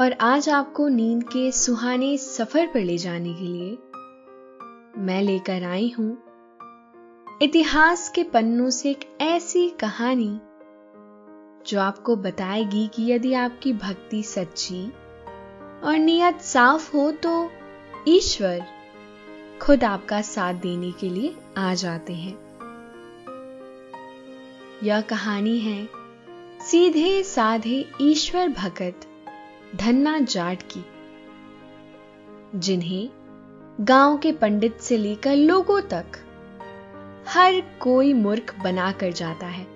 और आज आपको नींद के सुहाने सफ़र पर ले जाने के लिए मैं लेकर आई हूँ इतिहास के पन्नों से एक ऐसी कहानी, जो आपको बताएगी कि यदि आपकी भक्ति सच्ची और नियत साफ़ हो तो ईश्वर खुद आपका साथ देने के लिए आ जाते हैं। यह कहानी है, सीधे साधे ईश्वर भगत। धन्ना जाट की। जिन्हें गाँव के पंडित से लेकर लोगों तक हर कोई मूर्ख बनाकर जाता है।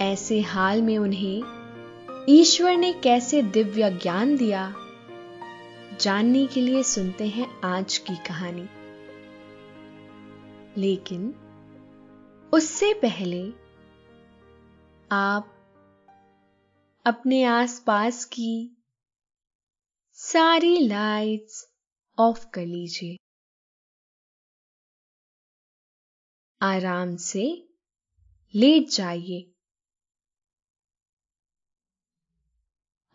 ऐसे हाल में उन्हें ईश्वर ने कैसे दिव्य ज्ञान दिया, जानने के लिए सुनते हैं आज की कहानी। लेकिन उससे पहले आप अपने आसपास की सारी लाइट्स ऑफ़ कर लीजिए। आराम से लेट जाइए।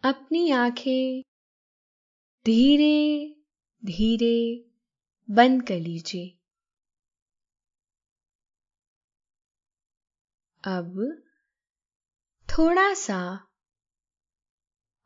अपनी आँखें धीरे धीरे बंद कर लीजिए। अब थोड़ा सा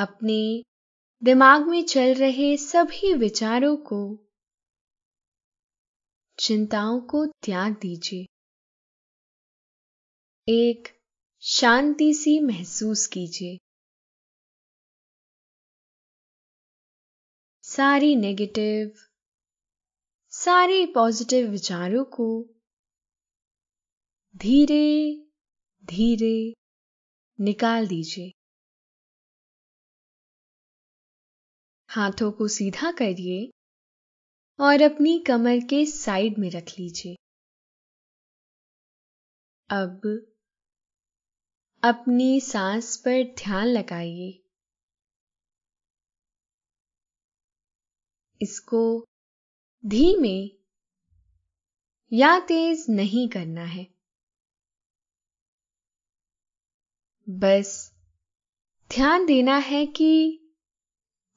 अपने दिमाग में चल रहे सभी विचारों को, चिंताओं को त्याग दीजिए। एक शांति सी महसूस कीजिए। सारी नेगेटिव सारे पॉजिटिव विचारों को धीरे धीरे निकाल दीजिए। हाथों को सीधा करिए और अपनी कमर के साइड में रख लीजिए। अब अपनी सांस पर ध्यान लगाइए। इसको धीमे या तेज नहीं करना है। बस ध्यान देना है कि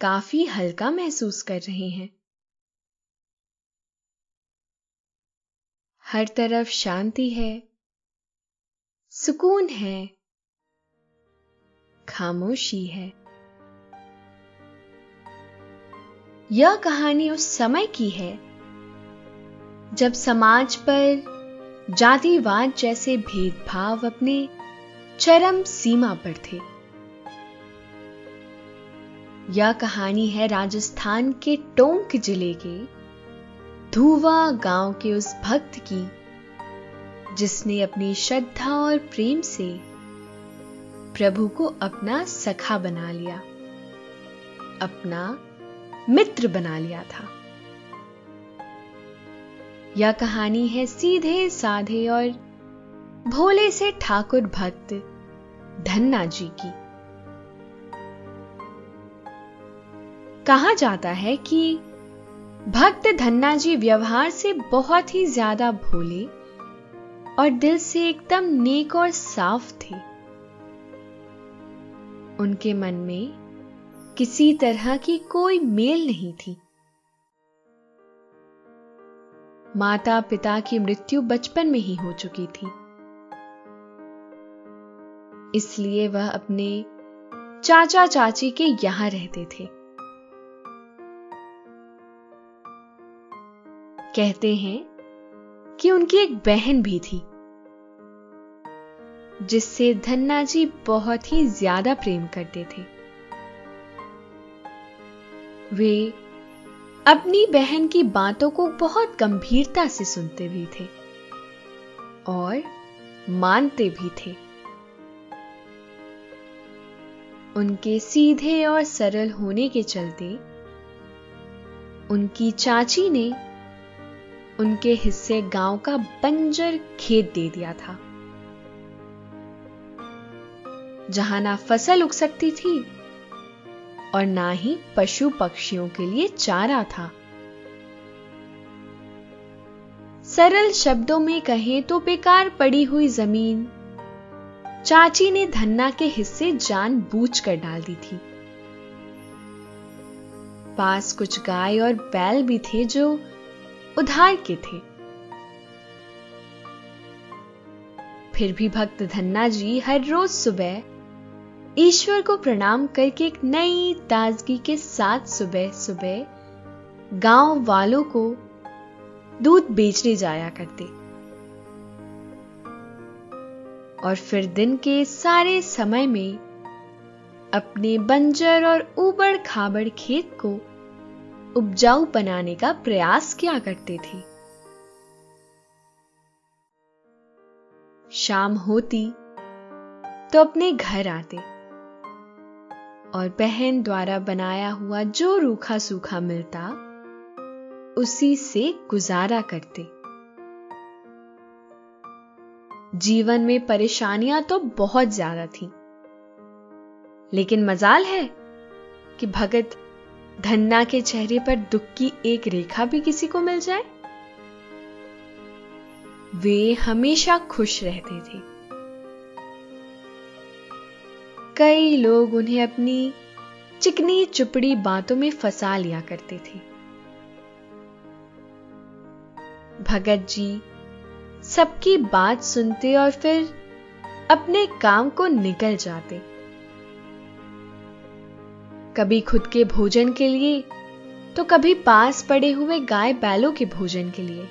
काफ़ी हल्का महसूस कर रहे हैं। हर तरफ़ शांति है, सुकून है, खामोशी है। यह कहानी उस समय की है, जब समाज पर जातिवाद जैसे भेदभाव अपने चरम सीमा पर थे। यह कहानी है राजस्थान के टोंक ज़िले के धुवा गाँव के उस भक्त की, जिसने अपनी श्रद्धा और प्रेम से प्रभु को अपना सखा बना लिया, अपना मित्र बना लिया था। यह कहानी है सीधे साधे और भोले से ठाकुर भक्त धन्ना जी की। कहा जाता है कि भक्त धन्ना जी व्यवहार से बहुत ही ज़्यादा भोले और दिल से एकदम नेक और साफ़ थे। उनके मन में किसी तरह की कोई मेल नहीं थी। माता पिता की मृत्यु बचपन में ही हो चुकी थी। इसलिए वह अपने चाचा चाची के यहाँ रहते थे। कहते हैं कि उनकी एक बहन भी थी, जिससे धन्ना जी बहुत ही ज़्यादा प्रेम करते थे। वे अपनी बहन की बातों को बहुत गंभीरता से सुनते भी थे और मानते भी थे। उनके सीधे और सरल होने के चलते उनकी चाची ने उनके हिस्से गाँव का बंजर खेत दे दिया था। जहाँ ना फ़सल उग सकती थी और ना ही पशु पक्षियों के लिए चारा था। सरल शब्दों में कहें तो बेकार पड़ी हुई ज़मीन। चाची ने धन्ना के हिस्से जान बूझ कर डाल दी थी। पास कुछ गाय और बैल भी थे जो उधार के थे। फिर भी भक्त धन्ना जी हर रोज सुबह ईश्वर को प्रणाम करके एक नई ताजगी के साथ सुबह सुबह गाँव वालों को दूध बेचने जाया करते। और फिर दिन के सारे समय में अपने बंजर और उबड़ खाबड़ खेत को उपजाऊ बनाने का प्रयास किया करते थे। शाम होती तो अपने घर आते और बहन द्वारा बनाया हुआ जो रूखा सूखा मिलता, उसी से गुजारा करते। जीवन में परेशानियाँ तो बहुत ज़्यादा थी, लेकिन मजाल है कि भगत धन्ना के चेहरे पर दुख की एक रेखा भी किसी को मिल जाए? वे हमेशा खुश रहते थे। कई लोग उन्हें अपनी चिकनी चुपड़ी बातों में फंसा लिया करते थे। भगत जी सबकी बात सुनते और फिर अपने काम को निकल जाते। कभी खुद के भोजन के लिए तो कभी पास पड़े हुए गाय बैलों के भोजन के लिए।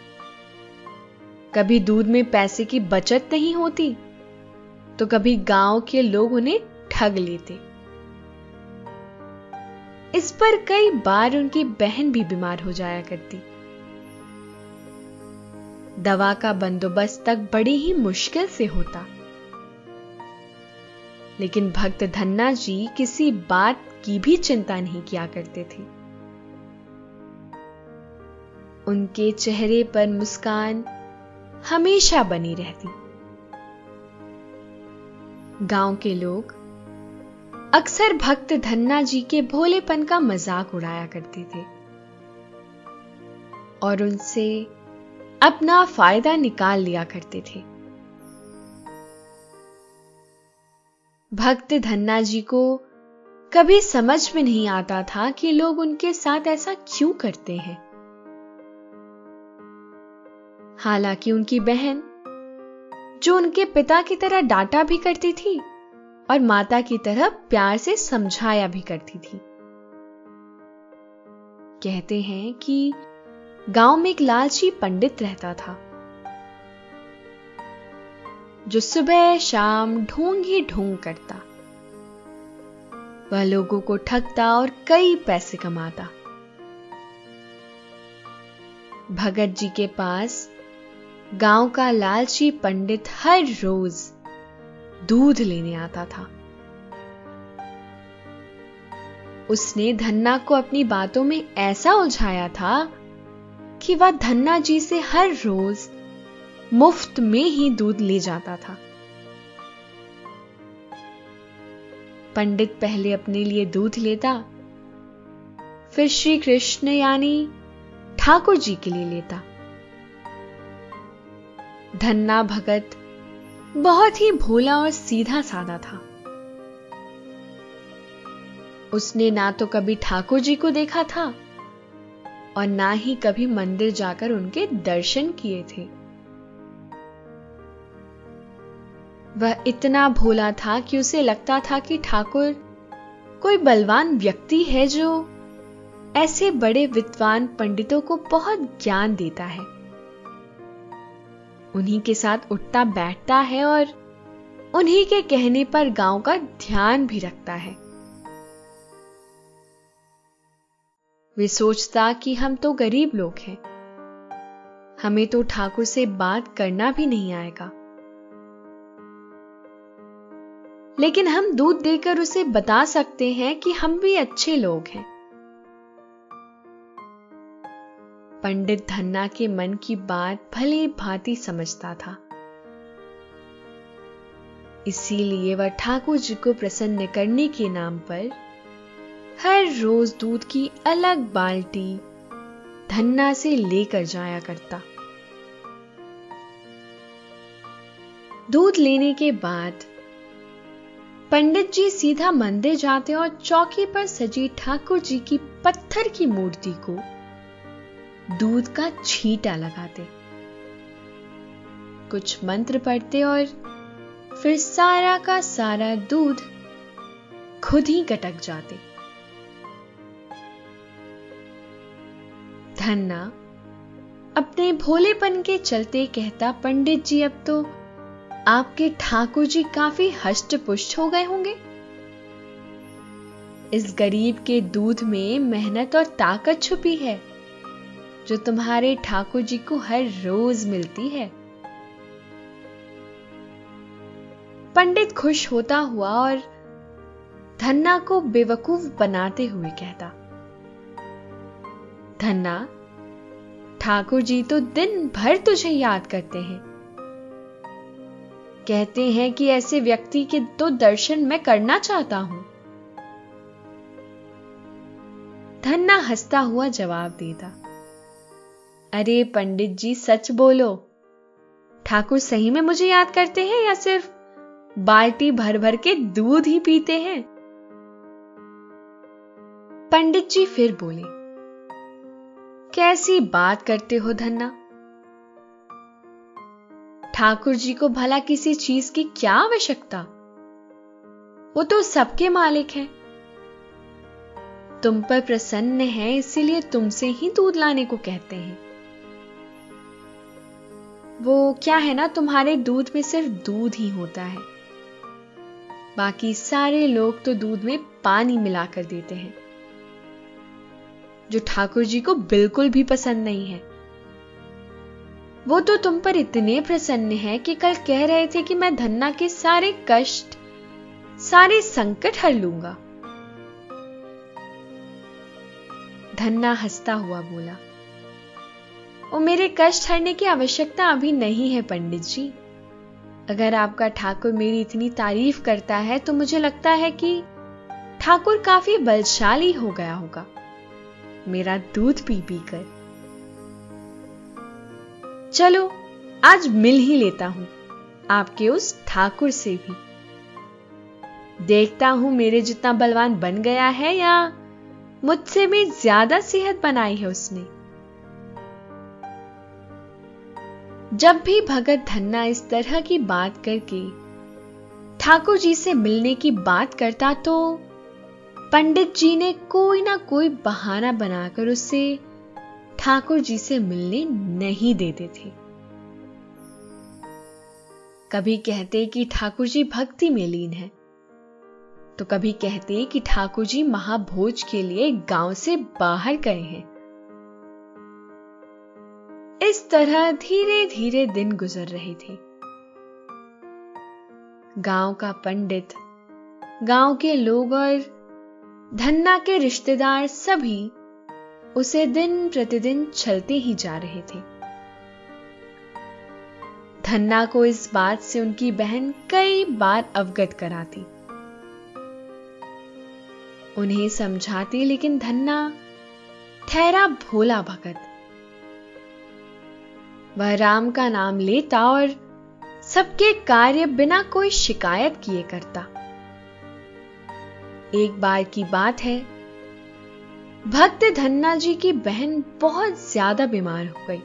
कभी दूध में पैसे की बचत नहीं होती तो कभी गाँव के लोग उन्हें ठग लेते। इस पर कई बार उनकी बहन भी बीमार हो जाया करती। दवा का बंदोबस्त तक बड़ी ही मुश्किल से होता। लेकिन भक्त धन्ना जी किसी बात की भी चिंता नहीं किया करते थे। उनके चेहरे पर मुस्कान हमेशा बनी रहती। गाँव के लोग अक्सर भक्त धन्ना जी के भोलेपन का मज़ाक उड़ाया करते थे और उनसे अपना फ़ायदा निकाल लिया करते थे। भक्त धन्ना जी को कभी समझ में नहीं आता था कि लोग उनके साथ ऐसा क्यों करते हैं। हालाँकि उनकी बहन, जो उनके पिता की तरह डांटा भी करती थी और माता की तरह प्यार से समझाया भी करती थी। कहते हैं कि गाँव में एक लालची पंडित रहता था, जो सुबह शाम ढोंग ही ढोंग करता। वह लोगों को ठगता और कई पैसे कमाता। भगत जी के पास गाँव का लालची पंडित हर रोज दूध लेने आता था। उसने धन्ना को अपनी बातों में ऐसा उलझाया था कि वह धन्ना जी से हर रोज मुफ़्त में ही दूध ले जाता था। पंडित पहले अपने लिए दूध लेता, फिर श्री कृष्ण यानी ठाकुर जी के लिए लेता। धन्ना भगत बहुत ही भोला और सीधा साधा था। उसने ना तो कभी ठाकुर जी को देखा था और ना ही कभी मंदिर जाकर उनके दर्शन किए थे। वह इतना भोला था कि उसे लगता था कि ठाकुर कोई बलवान व्यक्ति है जो ऐसे बड़े विद्वान पंडितों को बहुत ज्ञान देता है। उन्हीं के साथ उठता बैठता है और उन्हीं के कहने पर गाँव का ध्यान भी रखता है। वे सोचता कि हम तो गरीब लोग हैं। हमें तो ठाकुर से बात करना भी नहीं आएगा। लेकिन हम दूध देकर उसे बता सकते हैं कि हम भी अच्छे लोग हैं। पंडित धन्ना के मन की बात भले भांति समझता था। इसीलिए वह ठाकुर जी को प्रसन्न करने के नाम पर हर रोज दूध की अलग बाल्टी धन्ना से लेकर जाया करता। दूध लेने के बाद पंडित जी सीधा मंदिर जाते और चौकी पर सजी ठाकुर जी की पत्थर की मूर्ति को दूध का छीटा लगाते। कुछ मंत्र पढ़ते और फिर सारा का सारा दूध खुद ही कटक जाते। धन्ना, अपने भोलेपन के चलते कहता पंडित जी, अब तो आपके ठाकुर जी काफ़ी हष्ट पुष्ट हो गए होंगे। इस गरीब के दूध में मेहनत और ताकत छुपी है, जो तुम्हारे ठाकुर जी को हर रोज मिलती है। पंडित खुश होता हुआ और धन्ना को बेवकूफ़ बनाते हुए कहता, धन्ना, ठाकुर जी तो दिन भर तुझे याद करते हैं। कहते हैं कि ऐसे व्यक्ति के तो दर्शन मैं करना चाहता हूँ। धन्ना हंसता हुआ जवाब देता। अरे पंडित जी, सच बोलो। ठाकुर सही में मुझे याद करते हैं या सिर्फ़ बाल्टी भर भर के दूध ही पीते हैं? पंडित जी फिर बोले, कैसी बात करते हो धन्ना? ठाकुर जी को भला किसी चीज़ की क्या आवश्यकता? वो तो सबके मालिक हैं। तुम पर प्रसन्न है, इसीलिए तुमसे ही दूध लाने को कहते हैं। वो क्या है ना, तुम्हारे दूध में सिर्फ़ दूध ही होता है। बाकी सारे लोग तो दूध में पानी मिलाकर देते हैं। जो ठाकुर जी को बिल्कुल भी पसंद नहीं है। वो तो तुम पर इतने प्रसन्न है कि कल कह रहे थे कि मैं धन्ना के सारे कष्ट, सारे संकट हर लूँगा। धन्ना हंसता हुआ बोला वो मेरे कष्ट हरने की आवश्यकता अभी नहीं है पंडित जी। अगर आपका ठाकुर मेरी इतनी तारीफ़ करता है तो मुझे लगता है कि ठाकुर काफ़ी बलशाली हो गया होगा। मेरा दूध पी पी कर। चलो, आज मिल ही लेता हूँ, आपके उस ठाकुर से भी। देखता हूँ मेरे जितना बलवान बन गया है या मुझसे भी ज़्यादा सेहत बनाई है उसने। जब भी भगत धन्ना इस तरह की बात करके ठाकुर जी से मिलने की बात करता तो पंडित जी ने कोई ना कोई बहाना बनाकर उससे ठाकुर जी से मिलने नहीं देते थे। कभी कहते कि ठाकुर जी भक्ति में लीन है तो कभी कहते कि ठाकुर जी महाभोज के लिए गाँव से बाहर गए हैं। इस तरह धीरे धीरे दिन गुजर रहे थे। गाँव का पंडित, गाँव के लोग और धन्ना के रिश्तेदार सभी उसे दिन प्रतिदिन चलते ही जा रहे थे। धन्ना को इस बात से उनकी बहन कई बार अवगत कराती। उन्हें समझाती, लेकिन धन्ना ठहरा भोला भगत। वह राम का नाम लेता और सबके कार्य बिना कोई शिकायत किए करता। एक बार की बात है भक्त धन्ना जी की बहन बहुत ज़्यादा बीमार हो गई।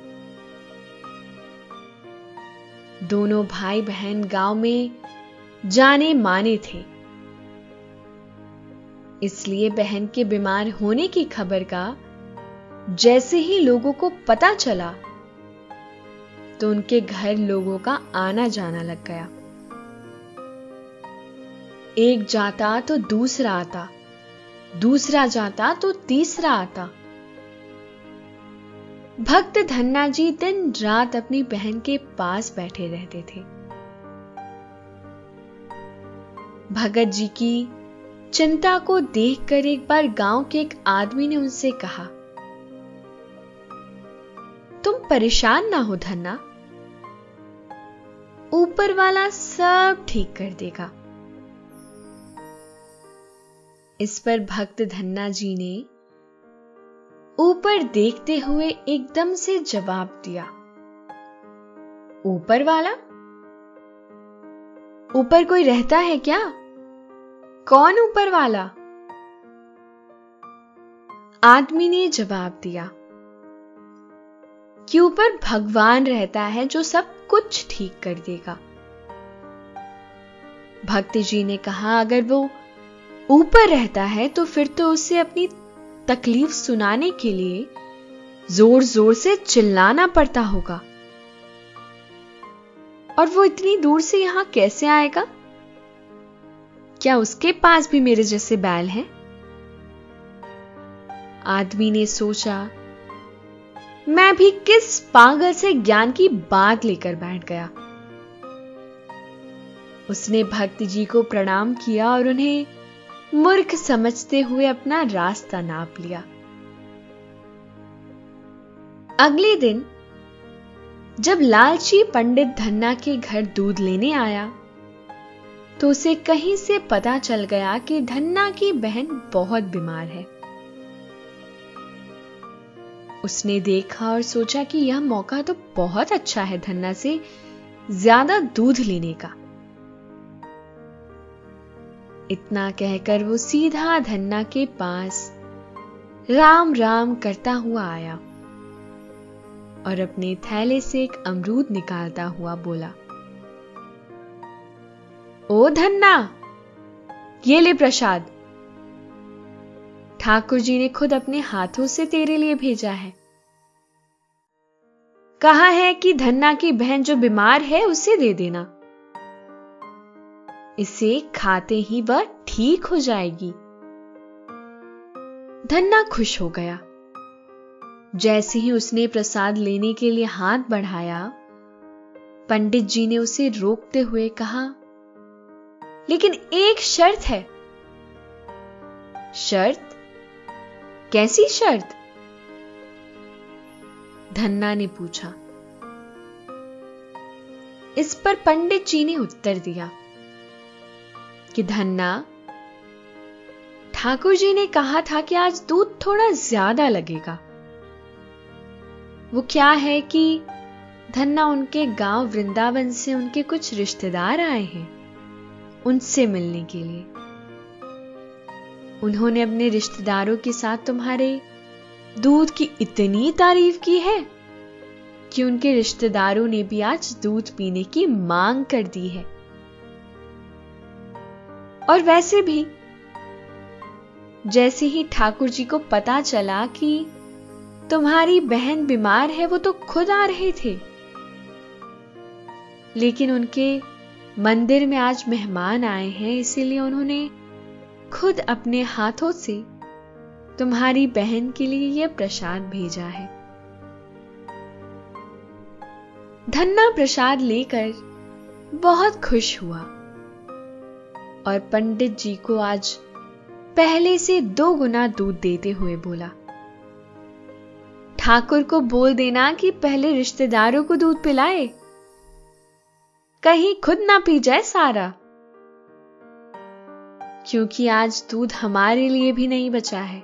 दोनों भाई बहन गाँव में जाने माने थे। इसलिए बहन के बीमार होने की खबर का जैसे ही लोगों को पता चला तो उनके घर लोगों का आना जाना लग गया। एक जाता तो दूसरा आता। दूसरा जाता तो तीसरा आता। भक्त धन्ना जी दिन रात अपनी बहन के पास बैठे रहते थे। भगत जी की चिंता को देखकर एक बार गाँव के एक आदमी ने उनसे कहा, तुम परेशान ना हो धन्ना। ऊपर वाला सब ठीक कर देगा। इस पर भक्त धन्ना जी ने ऊपर देखते हुए एकदम से जवाब दिया, ऊपर वाला? ऊपर कोई रहता है क्या? कौन ऊपर वाला? आदमी ने जवाब दिया, कि ऊपर भगवान रहता है जो सब कुछ ठीक कर देगा। भक्त जी ने कहा, अगर वो ऊपर रहता है तो फिर तो उसे अपनी तकलीफ़ सुनाने के लिए ज़ोर ज़ोर से चिल्लाना पड़ता होगा। और वो इतनी दूर से यहाँ कैसे आएगा? क्या उसके पास भी मेरे जैसे बैल हैं? आदमी ने सोचा, मैं भी किस पागल से ज्ञान की बात लेकर बैठ गया। उसने भक्त जी को प्रणाम किया और उन्हें मूर्ख समझते हुए अपना रास्ता नाप लिया। अगले दिन, जब लालची पंडित धन्ना के घर दूध लेने आया तो उसे कहीं से पता चल गया कि धन्ना की बहन बहुत बीमार है। उसने देखा और सोचा कि यह मौका तो बहुत अच्छा है धन्ना से ज़्यादा दूध लेने का। इतना कहकर वो सीधा धन्ना के पास राम राम करता हुआ आया और अपने थैले से एक अमरूद निकालता हुआ बोला, ओ धन्ना, ये ले प्रसाद। ठाकुर जी ने खुद अपने हाथों से तेरे लिए भेजा है। कहा है कि धन्ना की बहन जो बीमार है उसे दे देना। इसे खाते ही वह ठीक हो जाएगी। धन्ना खुश हो गया। जैसे ही उसने प्रसाद लेने के लिए हाथ बढ़ाया, पंडित जी ने उसे रोकते हुए कहा, लेकिन एक शर्त है। शर्त? कैसी शर्त? धन्ना ने पूछा। इस पर पंडित जी ने उत्तर दिया कि धन्ना ठाकुर जी ने कहा था कि आज दूध थोड़ा ज़्यादा लगेगा। वो क्या है कि धन्ना उनके गाँव वृंदावन से उनके कुछ रिश्तेदार आए हैं, उनसे मिलने के लिए। उन्होंने अपने रिश्तेदारों के साथ तुम्हारे दूध की इतनी तारीफ़ की है कि उनके रिश्तेदारों ने भी आज दूध पीने की मांग कर दी है। और वैसे भी, जैसे ही ठाकुर जी को पता चला कि तुम्हारी बहन बीमार है, वो तो खुद आ रहे थे। लेकिन उनके मंदिर में आज मेहमान आए हैं, इसीलिए उन्होंने खुद अपने हाथों से तुम्हारी बहन के लिए यह प्रसाद भेजा है। धन्ना प्रसाद लेकर बहुत खुश हुआ। और पंडित जी को आज पहले से दो गुना दूध देते हुए बोला, ठाकुर को बोल देना कि पहले रिश्तेदारों को दूध पिलाए। कहीं खुद ना पी जाए सारा। क्योंकि आज दूध हमारे लिए भी नहीं बचा है।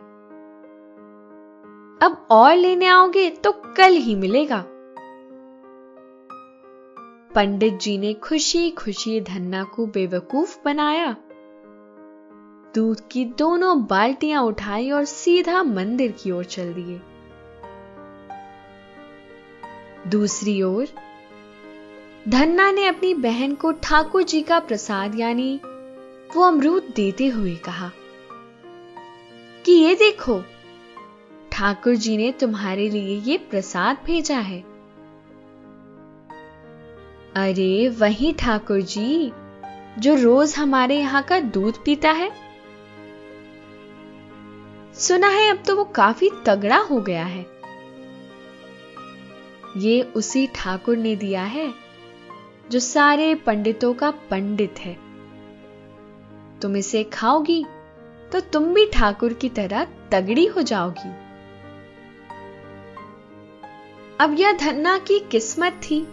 अब और लेने आओगे तो कल ही मिलेगा। पंडित जी ने खुशी खुशी धन्ना को बेवकूफ़ बनाया। दूध की दोनों बाल्टियाँ उठाई और सीधा मंदिर की ओर चल दिए। दूसरी ओर, धन्ना ने अपनी बहन को ठाकुर जी का प्रसाद, यानी वो अमरूद देते हुए कहा, कि ये देखो, ठाकुर जी ने तुम्हारे लिए ये प्रसाद भेजा है। अरे, वही ठाकुर जी जो रोज हमारे यहाँ का दूध पीता है। सुना है अब तो वो काफ़ी तगड़ा हो गया है। ये उसी ठाकुर ने दिया है, जो सारे पंडितों का पंडित है। तुम इसे खाओगी तो तुम भी ठाकुर की तरह तगड़ी हो जाओगी। अब यह धन्ना की किस्मत थी।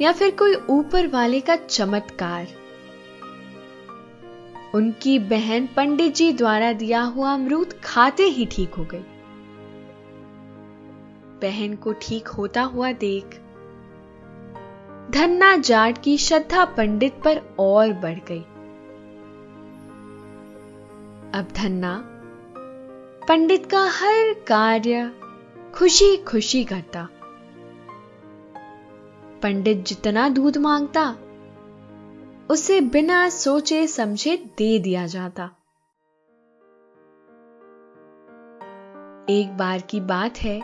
या फिर कोई ऊपर वाले का चमत्कार। उनकी बहन पंडित जी द्वारा दिया हुआ अमरूद खाते ही ठीक हो गई। बहन को ठीक होता हुआ देख, धन्ना जाट की श्रद्धा पंडित पर और बढ़ गई। अब धन्ना पंडित का हर कार्य खुशी खुशी करता। पंडित जितना दूध माँगता, उसे बिना सोचे समझे दे दिया जाता। एक बार की बात है,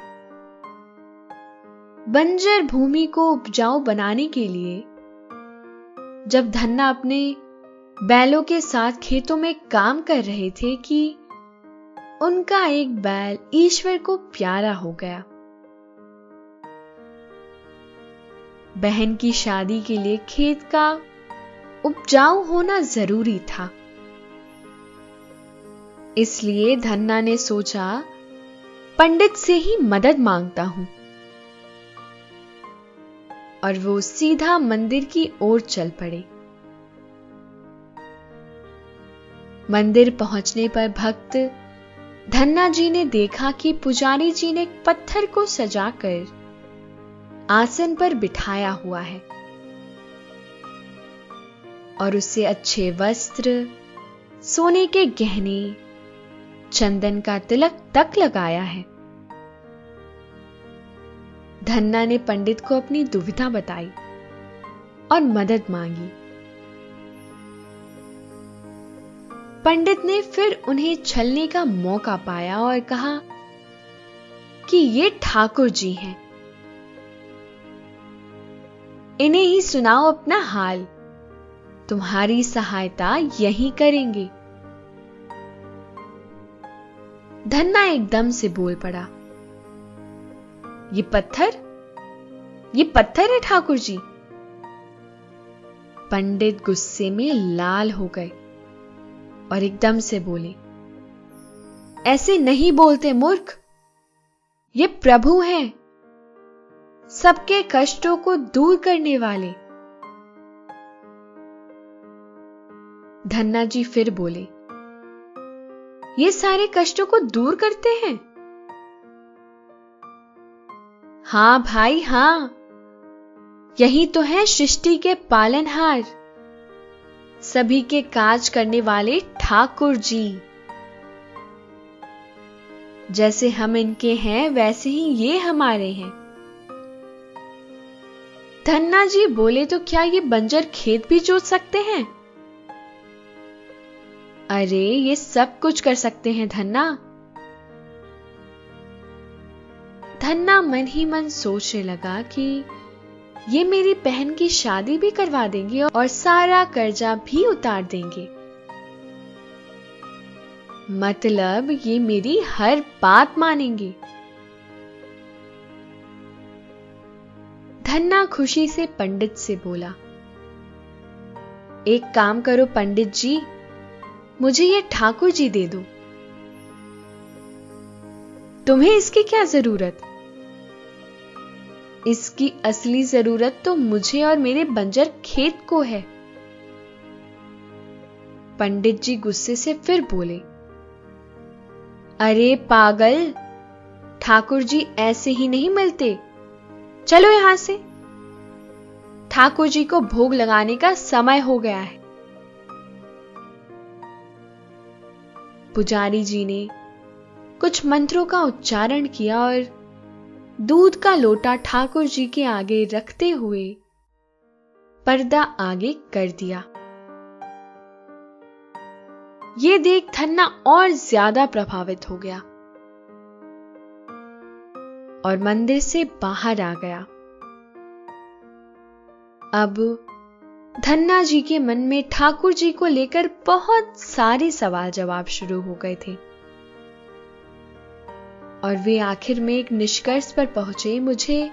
बंजर भूमि को उपजाऊ बनाने के लिए, जब धन्ना अपने बैलों के साथ खेतों में काम कर रहे थे कि उनका एक बैल ईश्वर को प्यारा हो गया। बहन की शादी के लिए खेत का उपजाऊ होना ज़रूरी था। इसलिए धन्ना ने सोचा, पंडित से ही मदद माँगता हूँ। और वो सीधा मंदिर की ओर चल पड़े। मंदिर पहुँचने पर भक्त धन्ना जी ने देखा कि पुजारी जी ने पत्थर को सजाकर आसन पर बिठाया हुआ है और उसे अच्छे वस्त्र, सोने के गहने, चंदन का तिलक तक लगाया है। धन्ना ने पंडित को अपनी दुविधा बताई और मदद मांगी। पंडित ने फिर उन्हें छलने का मौका पाया और कहा कि ये ठाकुर जी हैं। इन्हें ही सुनाओ अपना हाल। तुम्हारी सहायता यही करेंगे। धन्ना एकदम से बोल पड़ा। ये पत्थर? ये पत्थर है ठाकुर जी पंडित गुस्से में लाल हो गए और एकदम से बोले, ऐसे नहीं बोलते मूर्ख। ये प्रभु हैं। सबके कष्टों को दूर करने वाले। धन्ना जी फिर बोले, ये सारे कष्टों को दूर करते हैं? हाँ भाई, हाँ। यही तो है सृष्टि के पालनहार। सभी के काज करने वाले ठाकुर जी। जैसे हम इनके हैं, वैसे ही ये हमारे हैं। धन्ना जी बोले तो क्या ये बंजर खेत भी जोत सकते हैं? अरे, ये सब कुछ कर सकते हैं, धन्ना। धन्ना मन ही मन सोचने लगा कि ये मेरी बहन की शादी भी करवा देंगे और सारा कर्जा भी उतार देंगे। मतलब ये मेरी हर बात मानेंगे। धन्ना खुशी से पंडित से बोला, एक काम करो पंडित जी, मुझे ये ठाकुर जी दे दो। तुम्हें इसकी क्या ज़रूरत? इसकी असली ज़रूरत तो मुझे और मेरे बंजर खेत को है। पंडित जी गुस्से से फिर बोले, अरे पागल, ठाकुर जी ऐसे ही नहीं मिलते। चलो यहाँ से। ठाकुर जी को भोग लगाने का समय हो गया है। पुजारी जी ने कुछ मंत्रों का उच्चारण किया और दूध का लोटा ठाकुर जी के आगे रखते हुए पर्दा आगे कर दिया। ये देख धन्ना और ज़्यादा प्रभावित हो गया। और मंदिर से बाहर आ गया। अब धन्ना जी के मन में ठाकुर जी को लेकर बहुत सारे सवाल जवाब शुरू हो गए थे। और वे आखिर में एक निष्कर्ष पर पहुँचे, मुझे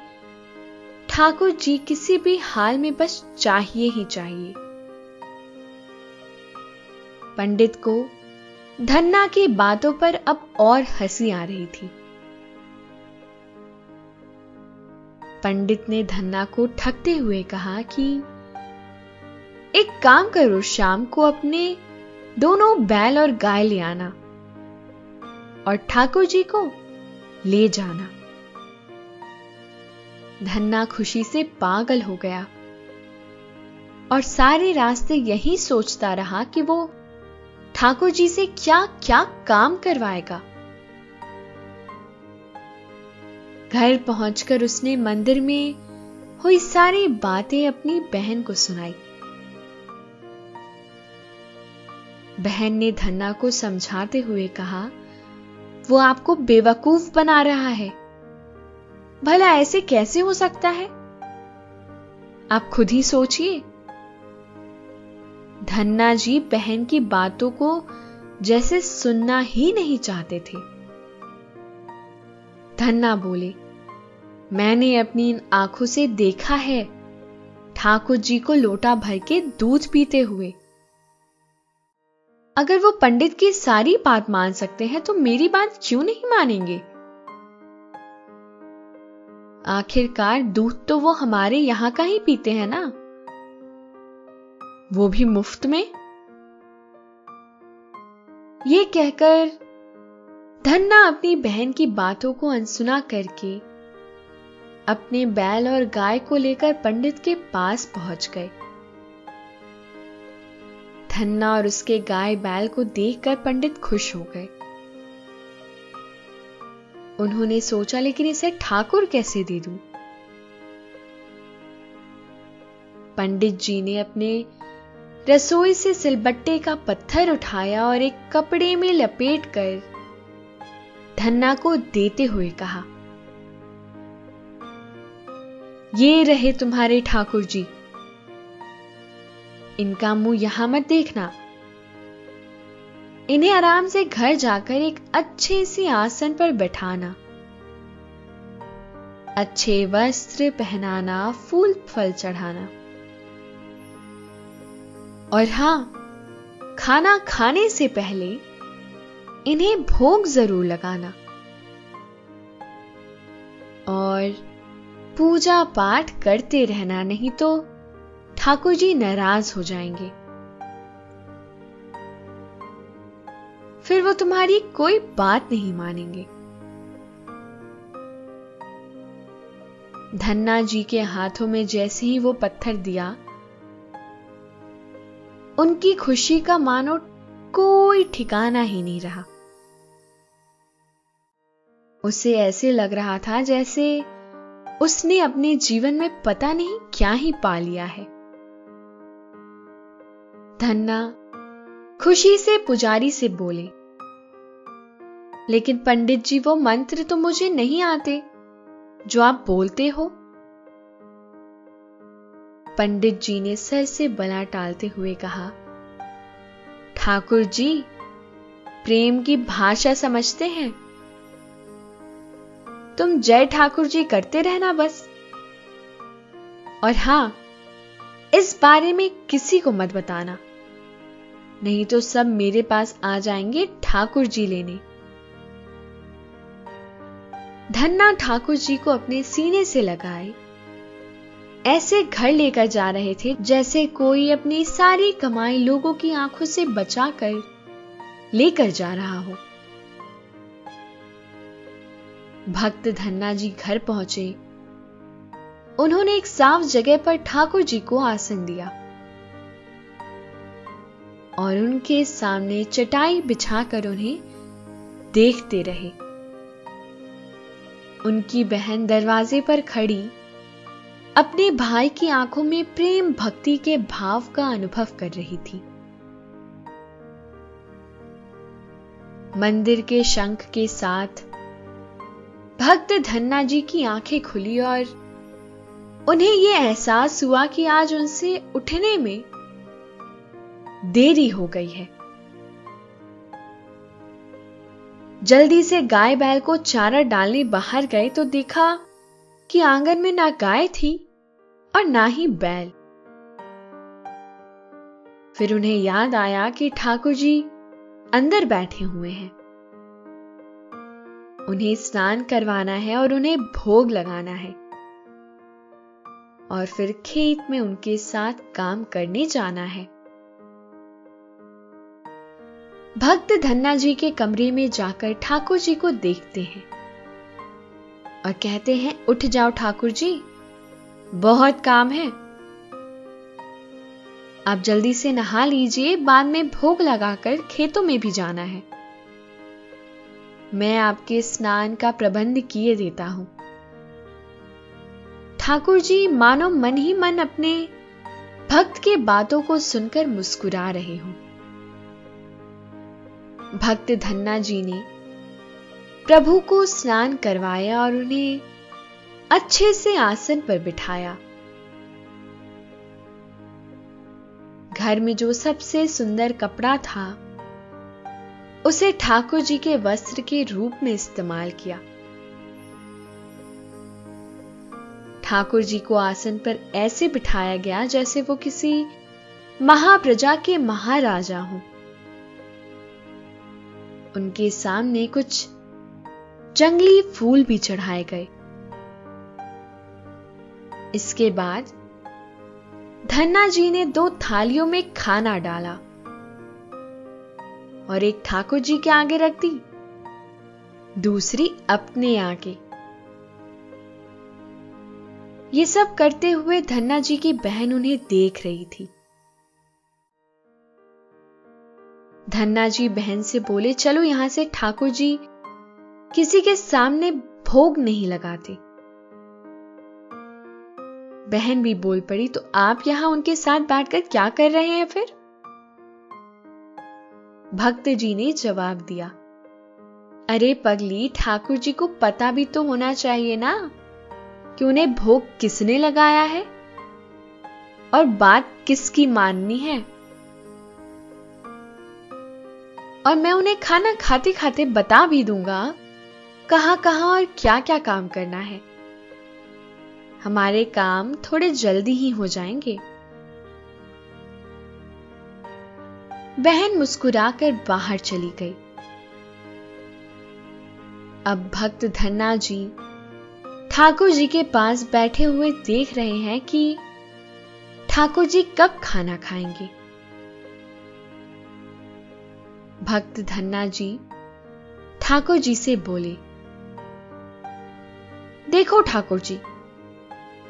ठाकुर जी किसी भी हाल में बस चाहिए ही चाहिए। पंडित को धन्ना की बातों पर अब और हँसी आ रही थी। पंडित ने धन्ना को ठगते हुए कहा कि, एक काम करो शाम को अपने दोनों बैल और गाय ले आना और ठाकुर जी को ले जाना। धन्ना खुशी से पागल हो गया और सारे रास्ते यही सोचता रहा कि वो ठाकुर जी से क्या क्या काम करवाएगा। घर पहुंचकर उसने मंदिर में हुई सारी बातें अपनी बहन को सुनाई। बहन ने धन्ना को समझाते हुए कहा, वो आपको बेवकूफ़ बना रहा है। भला ऐसे कैसे हो सकता है? आप खुद ही सोचिए। धन्ना जी बहन की बातों को जैसे सुनना ही नहीं चाहते थे। धन्ना बोले। मैंने अपनी इन आँखों से देखा है। ठाकुर जी को लोटा भर के दूध पीते हुए। अगर वो पंडित की सारी बात मान सकते हैं तो मेरी बात क्यों नहीं मानेंगे? आखिरकार दूध तो वो हमारे यहाँ का ही पीते हैं ना? वो भी मुफ़्त में? ये कहकर धन्ना अपनी बहन की बातों को अनसुना करके अपने बैल और गाय को लेकर पंडित के पास पहुँच गए धन्ना और उसके गाय बैल को देखकर पंडित खुश हो गए उन्होंने सोचा, लेकिन इसे ठाकुर कैसे दे दूँ? पंडित जी ने अपने रसोई से सिलबट्टे का पत्थर उठाया और एक कपड़े में लपेट कर धन्ना को देते हुए कहा, ये रहे तुम्हारे ठाकुर जी। इनका मुँह यहाँ मत देखना। इन्हें आराम से घर जाकर एक अच्छे से आसन पर बैठाना। अच्छे वस्त्र पहनाना, फूल फल चढ़ाना। और हाँ, खाना खाने से पहले इन्हें भोग ज़रूर लगाना। और पूजा पाठ करते रहना, नहीं तो ठाकुर जी नाराज़ हो जाएँगे। फिर वो तुम्हारी कोई बात नहीं मानेंगे। धन्ना जी के हाथों में जैसे ही वो पत्थर दिया, उनकी खुशी का मानो कोई ठिकाना ही नहीं रहा। उसे ऐसे लग रहा था जैसे उसने अपने जीवन में पता नहीं क्या ही पा लिया है। धन्ना खुशी से पुजारी से बोले, लेकिन पंडित जी, वो मंत्र तो मुझे नहीं आते, जो आप बोलते हो। पंडित जी ने सर से बला टालते हुए कहा ठाकुर जी प्रेम की भाषा समझते हैं। तुम जय ठाकुर जी करते रहना बस। और हाँ, इस बारे में किसी को मत बताना। नहीं तो सब मेरे पास आ जाएँगे ठाकुर जी लेने। धन्ना ठाकुर जी को अपने सीने से लगाए। ऐसे घर लेकर जा रहे थे जैसे कोई अपनी सारी कमाई लोगों की आँखों से बचाकर लेकर जा रहा हो। भक्त धन्ना जी घर पहुँचे। उन्होंने एक साफ़ जगह पर ठाकुर जी को आसन दिया और उनके सामने चटाई बिछाकर उन्हें देखते रहे। उनकी बहन दरवाजे पर खड़ी अपने भाई की आँखों में प्रेम भक्ति के भाव का अनुभव कर रही थी। मंदिर के शंख के साथ भक्त धन्ना जी की आँखें खुली और उन्हें यह एहसास हुआ कि आज उनसे उठने में देरी हो गई है। जल्दी से गाय बैल को चारा डालने बाहर गए तो देखा कि आँगन में ना गाय थी। और ना ही बैल। फिर उन्हें याद आया कि ठाकुर जी अंदर बैठे हुए हैं। उन्हें स्नान करवाना है और उन्हें भोग लगाना है। और फिर खेत में उनके साथ काम करने जाना है। भक्त धन्ना जी के कमरे में जाकर ठाकुर जी को देखते हैं और कहते हैं, उठ जाओ ठाकुर जी। बहुत काम है। आप जल्दी से नहा लीजिए, बाद में भोग लगाकर खेतों में भी जाना है। मैं आपके स्नान का प्रबंध किए देता हूँ। ठाकुर जी, मानो मन ही मन अपने भक्त के बातों को सुनकर मुस्कुरा रहे हो। भक्त धन्ना जी ने प्रभु को स्नान करवाया और उन्हें अच्छे से आसन पर बिठाया। घर में जो सबसे सुंदर कपड़ा था, उसे ठाकुर जी के वस्त्र के रूप में इस्तेमाल किया। ठाकुर जी को आसन पर ऐसे बिठाया गया जैसे वो किसी महाप्रजा के महाराजा हों। उनके सामने कुछ जंगली फूल भी चढ़ाए गए। इसके बाद धन्ना जी ने दो थालियों में खाना डाला और एक ठाकुर जी के आगे रख दी, दूसरी अपने आगे। ये सब करते हुए धन्ना जी की बहन उन्हें देख रही थी। धन्ना जी बहन से बोले, चलो यहाँ से ठाकुर जी किसी के सामने भोग नहीं लगाते। बहन भी बोल पड़ी तो आप यहाँ उनके साथ बैठकर क्या कर रहे हैं फिर? भक्त जी ने जवाब दिया, अरे पगली, ठाकुर जी को पता भी तो होना चाहिए ना, कि उन्हें भोग किसने लगाया है? और बात किसकी माननी है? और मैं उन्हें खाना खाते खाते बता भी दूँगा कहाँ कहाँ और क्या क्या काम करना है। हमारे काम थोड़े जल्दी ही हो जाएँगे। बहन मुस्कुराकर बाहर चली गई। अब भक्त धन्ना जी ठाकुर जी के पास बैठे हुए देख रहे हैं कि ठाकुर जी कब खाना खाएँगे। भक्त धन्ना जी ठाकुर जी से बोले, देखो ठाकुर जी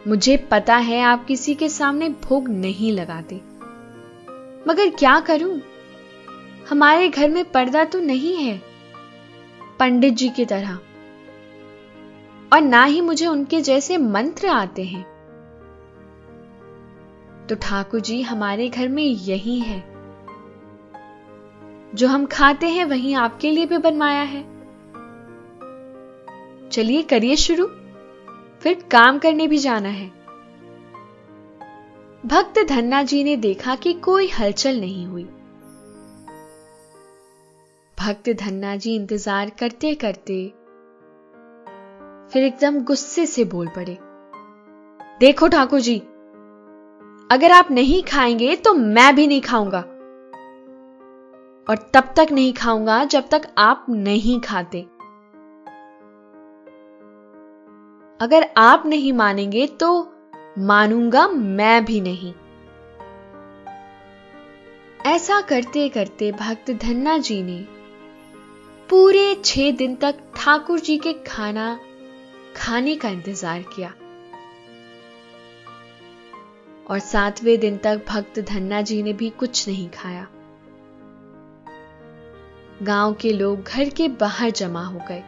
मुझे पता है आप किसी के सामने भोग नहीं लगाते। मगर क्या करूँ? हमारे घर में पर्दा तो नहीं है, पंडित जी की तरह। और ना ही मुझे उनके जैसे मंत्र आते हैं। तो ठाकुर जी, हमारे घर में यही है। जो हम खाते हैं, वही आपके लिए भी बनवाया है। चलिए, करिए शुरू। फिर काम करने भी जाना है। भक्त धन्ना जी ने देखा कि कोई हलचल नहीं हुई। भक्त धन्ना जी इंतज़ार करते करते फिर एकदम गुस्से से बोल पड़े, देखो ठाकुर जी, अगर आप नहीं खाएँगे तो मैं भी नहीं खाऊँगा। और तब तक नहीं खाऊँगा जब तक आप नहीं खाते। अगर आप नहीं मानेंगे तो मानूँगा मैं भी नहीं। ऐसा करते करते भक्त धन्ना जी ने पूरे छह दिन तक ठाकुर जी के खाना, खाने का इंतज़ार किया। और सातवें दिन तक भक्त धन्ना जी ने भी कुछ नहीं खाया। गाँव के लोग घर के बाहर जमा हो गए।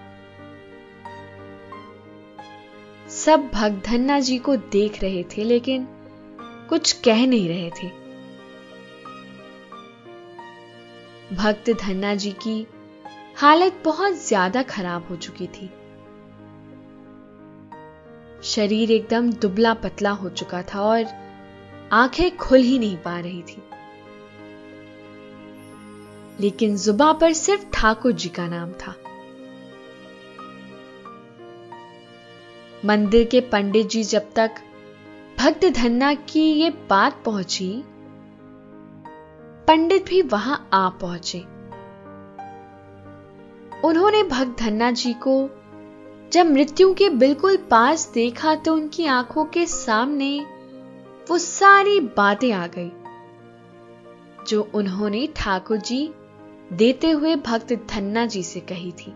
सब भक्त धन्ना जी को देख रहे थे, लेकिन कुछ कह नहीं रहे थे। भक्त धन्ना जी की हालत बहुत ज़्यादा खराब हो चुकी थी। शरीर एकदम दुबला पतला हो चुका था और आँखें खुल ही नहीं पा रही थी। लेकिन जुबा पर सिर्फ़ ठाकुर जी का नाम था। मंदिर के पंडित जी जब तक भक्त धन्ना की ये बात पहुँची, पंडित भी वहाँ आ पहुँचे। उन्होंने भक्त धन्ना जी को जब मृत्यु के बिल्कुल पास देखा तो उनकी आँखों के सामने वो सारी बातें आ गई, जो उन्होंने ठाकुर जी देते हुए भक्त धन्ना जी से कही थी।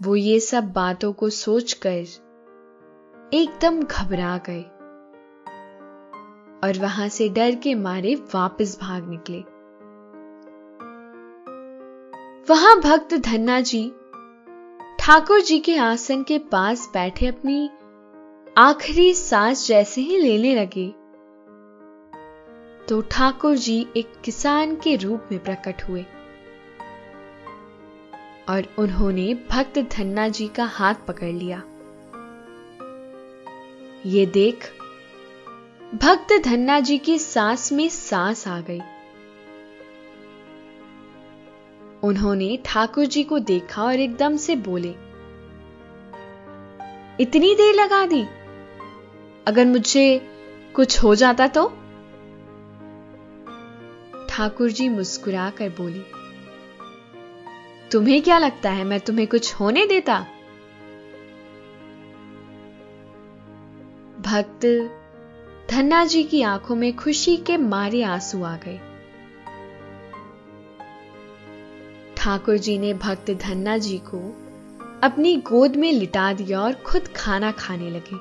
वो ये सब बातों को सोचकर एकदम घबरा गए और वहाँ से डर के मारे वापस भाग निकले। वहाँ भक्त धन्ना जी ठाकुर जी के आसन के पास बैठे अपनी आखिरी सांस जैसे ही लेने लगे तो ठाकुर जी एक किसान के रूप में प्रकट हुए। और उन्होंने भक्त धन्ना जी का हाथ पकड़ लिया। ये देख, भक्त धन्ना जी की सांस में सांस आ गई। उन्होंने ठाकुर जी को देखा और एकदम से बोले, इतनी देर लगा दी। अगर मुझे कुछ हो जाता तो? ठाकुर जी मुस्कुरा कर बोली तुम्हें क्या लगता है मैं तुम्हें कुछ होने देता? भक्त धन्ना जी की आँखों में खुशी के मारे आँसू आ गए। ठाकुर जी ने भक्त धन्ना जी को अपनी गोद में लिटा दिया और खुद खाना खाने लगे।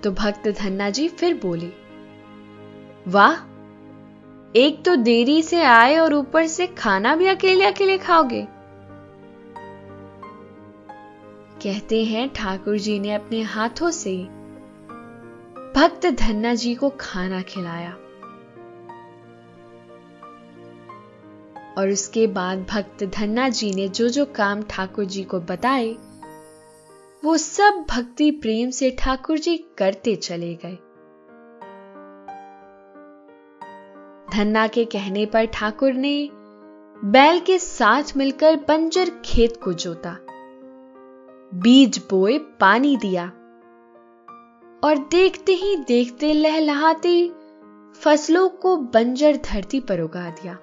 तो भक्त धन्ना जी फिर बोले, वाह एक तो देरी से आए और ऊपर से खाना भी अकेले अकेले खाओगे। कहते हैं ठाकुर जी ने अपने हाथों से भक्त धन्ना जी को खाना खिलाया। और उसके बाद भक्त धन्ना जी ने जो जो काम ठाकुर जी को बताए, वो सब भक्ति प्रेम से ठाकुर जी करते चले गए। धन्ना के कहने पर ठाकुर ने बैल के साथ मिलकर बंजर खेत को जोता। बीज बोए, पानी दिया और देखते ही देखते लहलहाती फ़सलों को बंजर धरती पर उगा दिया।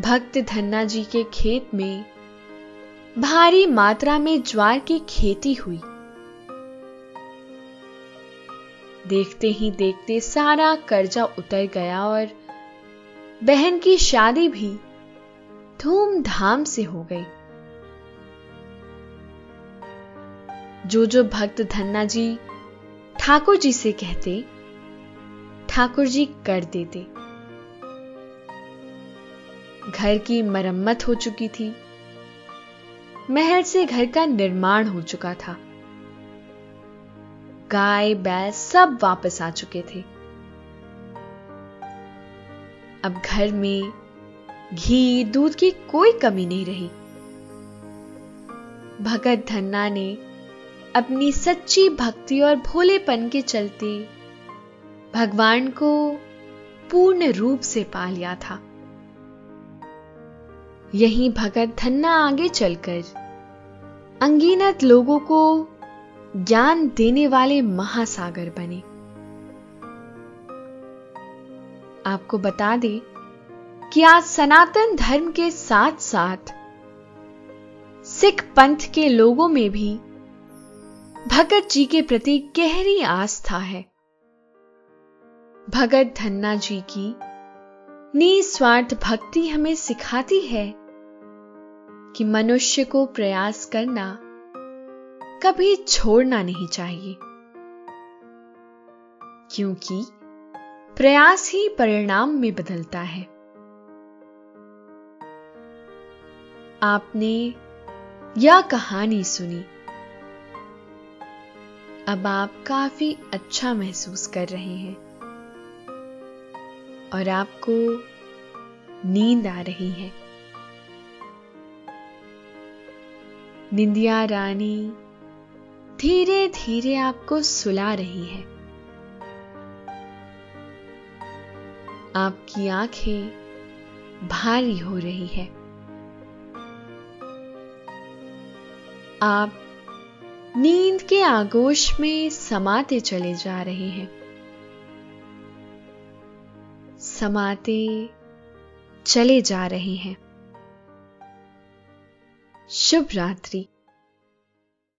भक्त धन्ना जी के खेत में भारी मात्रा में ज्वार की खेती हुई। देखते ही देखते सारा कर्जा उतर गया और बहन की शादी भी धूमधाम से हो गई। जो जो भक्त धन्ना जी ठाकुर जी से कहते, ठाकुर जी कर देते। घर की मरम्मत हो चुकी थी। महल से घर का निर्माण हो चुका था। गाय, बैल सब वापस आ चुके थे। अब घर में घी, दूध की कोई कमी नहीं रही। भगत धन्ना ने अपनी सच्ची भक्ति और भोलेपन के चलते भगवान को पूर्ण रूप से पा लिया था। यही भगत धन्ना आगे चलकर अंगीनत लोगों को ज्ञान देने वाले महासागर बने। आपको बता दें कि आज सनातन धर्म के साथ साथ सिख पंथ के लोगों में भी भगत जी के प्रति गहरी आस्था है। भगत धन्ना जी की निस्वार्थ भक्ति हमें सिखाती है कि मनुष्य को प्रयास करना कभी छोड़ना नहीं चाहिए। क्योंकि प्रयास ही परिणाम में बदलता है। आपने यह कहानी सुनी। अब आप काफ़ी अच्छा महसूस कर रहे हैं। और आपको नींद आ रही है। निंदिया रानी धीरे धीरे आपको सुला रही है। आपकी आँखें भारी हो रही है। आप नींद के आगोश में समाते चले जा रहे हैं। समाते चले जा रहे हैं। शुभ रात्रि।